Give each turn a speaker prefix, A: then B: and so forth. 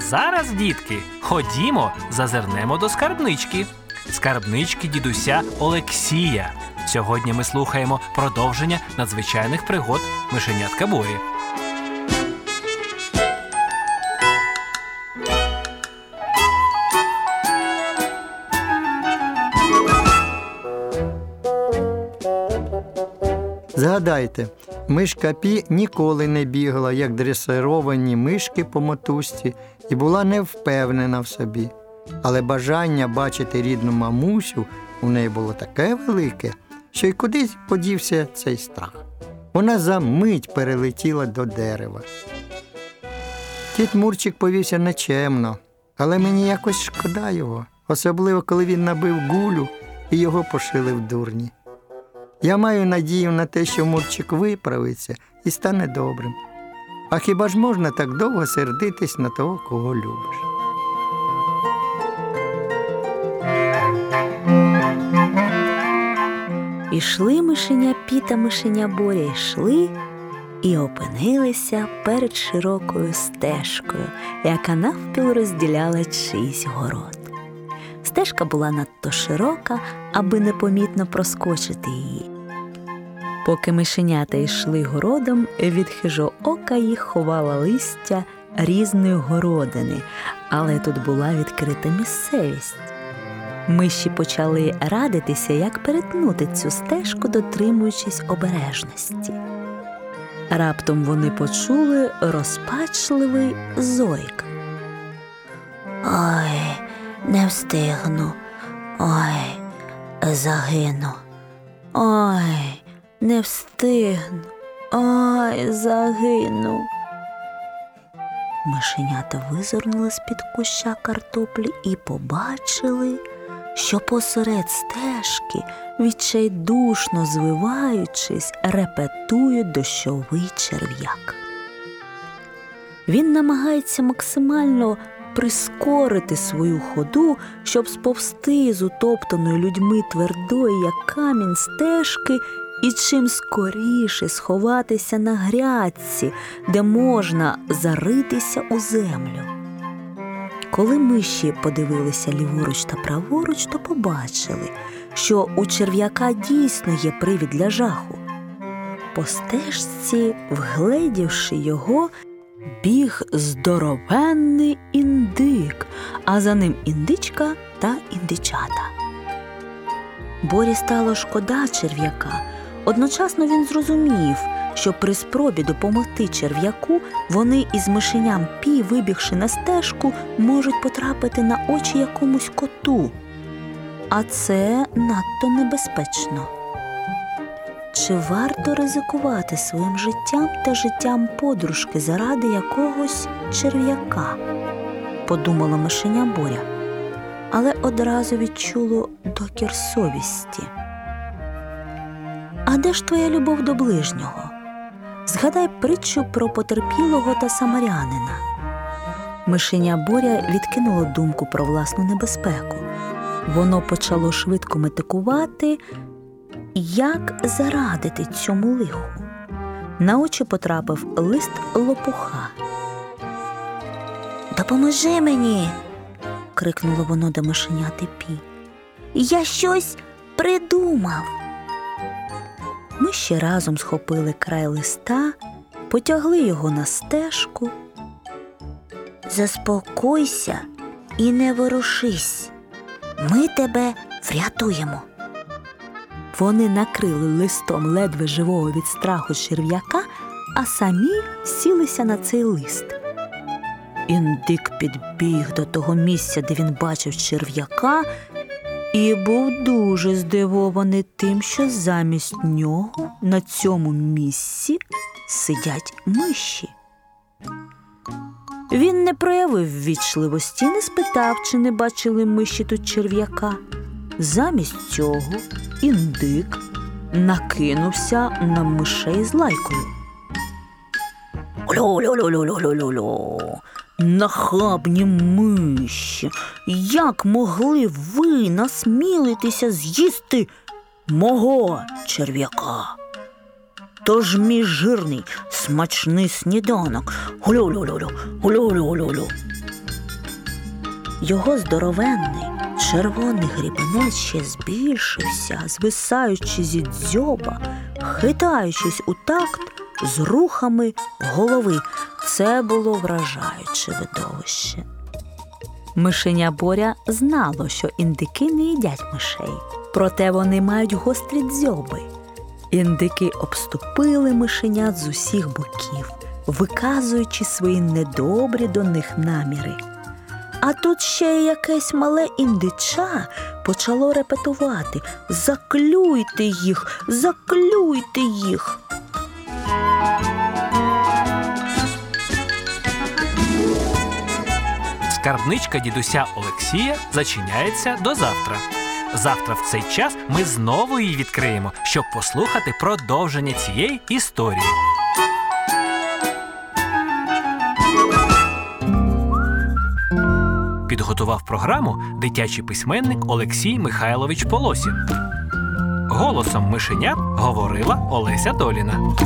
A: зараз, дітки, ходімо, зазирнемо до скарбнички. Скарбнички дідуся Олексія. Сьогодні ми слухаємо продовження надзвичайних пригод мишенятка Борі.
B: Згадайте, мишка Пі ніколи не бігала, як дресировані мишки по мотузці, і була не впевнена в собі. Але бажання бачити рідну мамусю у неї було таке велике, що й кудись подівся цей страх. Вона за мить перелетіла до дерева. Кіт Мурчик повівся нечемно, але мені якось шкода його, особливо коли він набив гулю і його пошили в дурні. Я маю надію на те, що Мурчик виправиться і стане добрим. А хіба ж можна так довго сердитись на того, кого любиш?
C: Ішли мишеня Піта, мишеня Боря, йшли і опинилися перед широкою стежкою, яка навпіл розділяла чийсь город. Стежка була надто широка, аби непомітно проскочити її. Поки мишенята йшли городом, від хижоока їх ховала листя різної городини, але тут була відкрита місцевість. Миші почали радитися, як перетнути цю стежку, дотримуючись обережності. Раптом вони почули розпачливий зойк. Ой, не встигну. Ой, загину. Ой, не встигну. Ой, загину. Мишенята визирнули з-під куща картоплі і побачили, що посеред стежки, відчайдушно звиваючись, репетує дощовий черв'як. Він намагається максимально прискорити свою ходу, щоб сповзти з утоптаної людьми твердої, як камінь стежки, і чим скоріше сховатися на грядці, де можна заритися у землю. Коли миші подивилися ліворуч та праворуч, то побачили, що у черв'яка дійсно є привід для жаху. По стежці, вгледівши його, біг здоровенний індик, а за ним індичка та індичата. Борі стало шкода черв'яка. Одночасно він зрозумів, що при спробі допомогти черв'яку вони із мишеням пі, вибігши на стежку, можуть потрапити на очі якомусь коту. А це надто небезпечно. Чи варто ризикувати своїм життям та життям подружки заради якогось черв'яка? подумала мишеня Боря, але одразу відчуло докір совісті. А де ж твоя любов до ближнього? Згадай притчу про потерпілого та самарянина. Мишеня Боря відкинуло думку про власну небезпеку. Воно почало швидко метикувати, як зарадити цьому лиху. На очі потрапив лист лопуха. Допоможи мені. крикнуло воно до мишеняти Пі. Я щось придумав. Ми ще разом схопили край листа, потягли його на стежку. Заспокойся і не ворушись. Ми тебе врятуємо. Вони накрили листом ледве живого від страху черв'яка, а самі сілися на цей лист. Індик підбіг до того місця, де він бачив черв'яка, і був дуже здивований тим, що замість нього на цьому місці сидять миші. Він не проявив ввічливості, не спитав, чи не бачили миші тут черв'яка. Замість цього індик накинувся на мишей з лайкою. Лю-лю-лю-лю-лю-лю-лю. Нахабні миші, як могли ви насмілитися з'їсти мого черв'яка? Тож мій жирний, смачний сніданок. Гулю-лю-лю-лю, гулю-лю-лю-лю. Його здоровенний червоний грібенець ще збільшився, звисаючи зі дзьоба, хитаючись у такт з рухами голови. Це було вражаюче видовище. Мишеня Боря знало, що індики не їдять мишей, проте вони мають гострі дзьоби. Індики обступили мишенят з усіх боків, виказуючи свої недобрі до них наміри. А тут ще й якесь мале індича почало репетувати Заклюйте їх, заклюйте їх.
A: Скарбничка дідуся Олексія зачиняється до завтра. Завтра в цей час ми знову її відкриємо, щоб послухати продовження цієї історії. Підготував програму дитячий письменник Олексій Михайлович Полосін. Голосом мишенят говорила Олеся Доліна.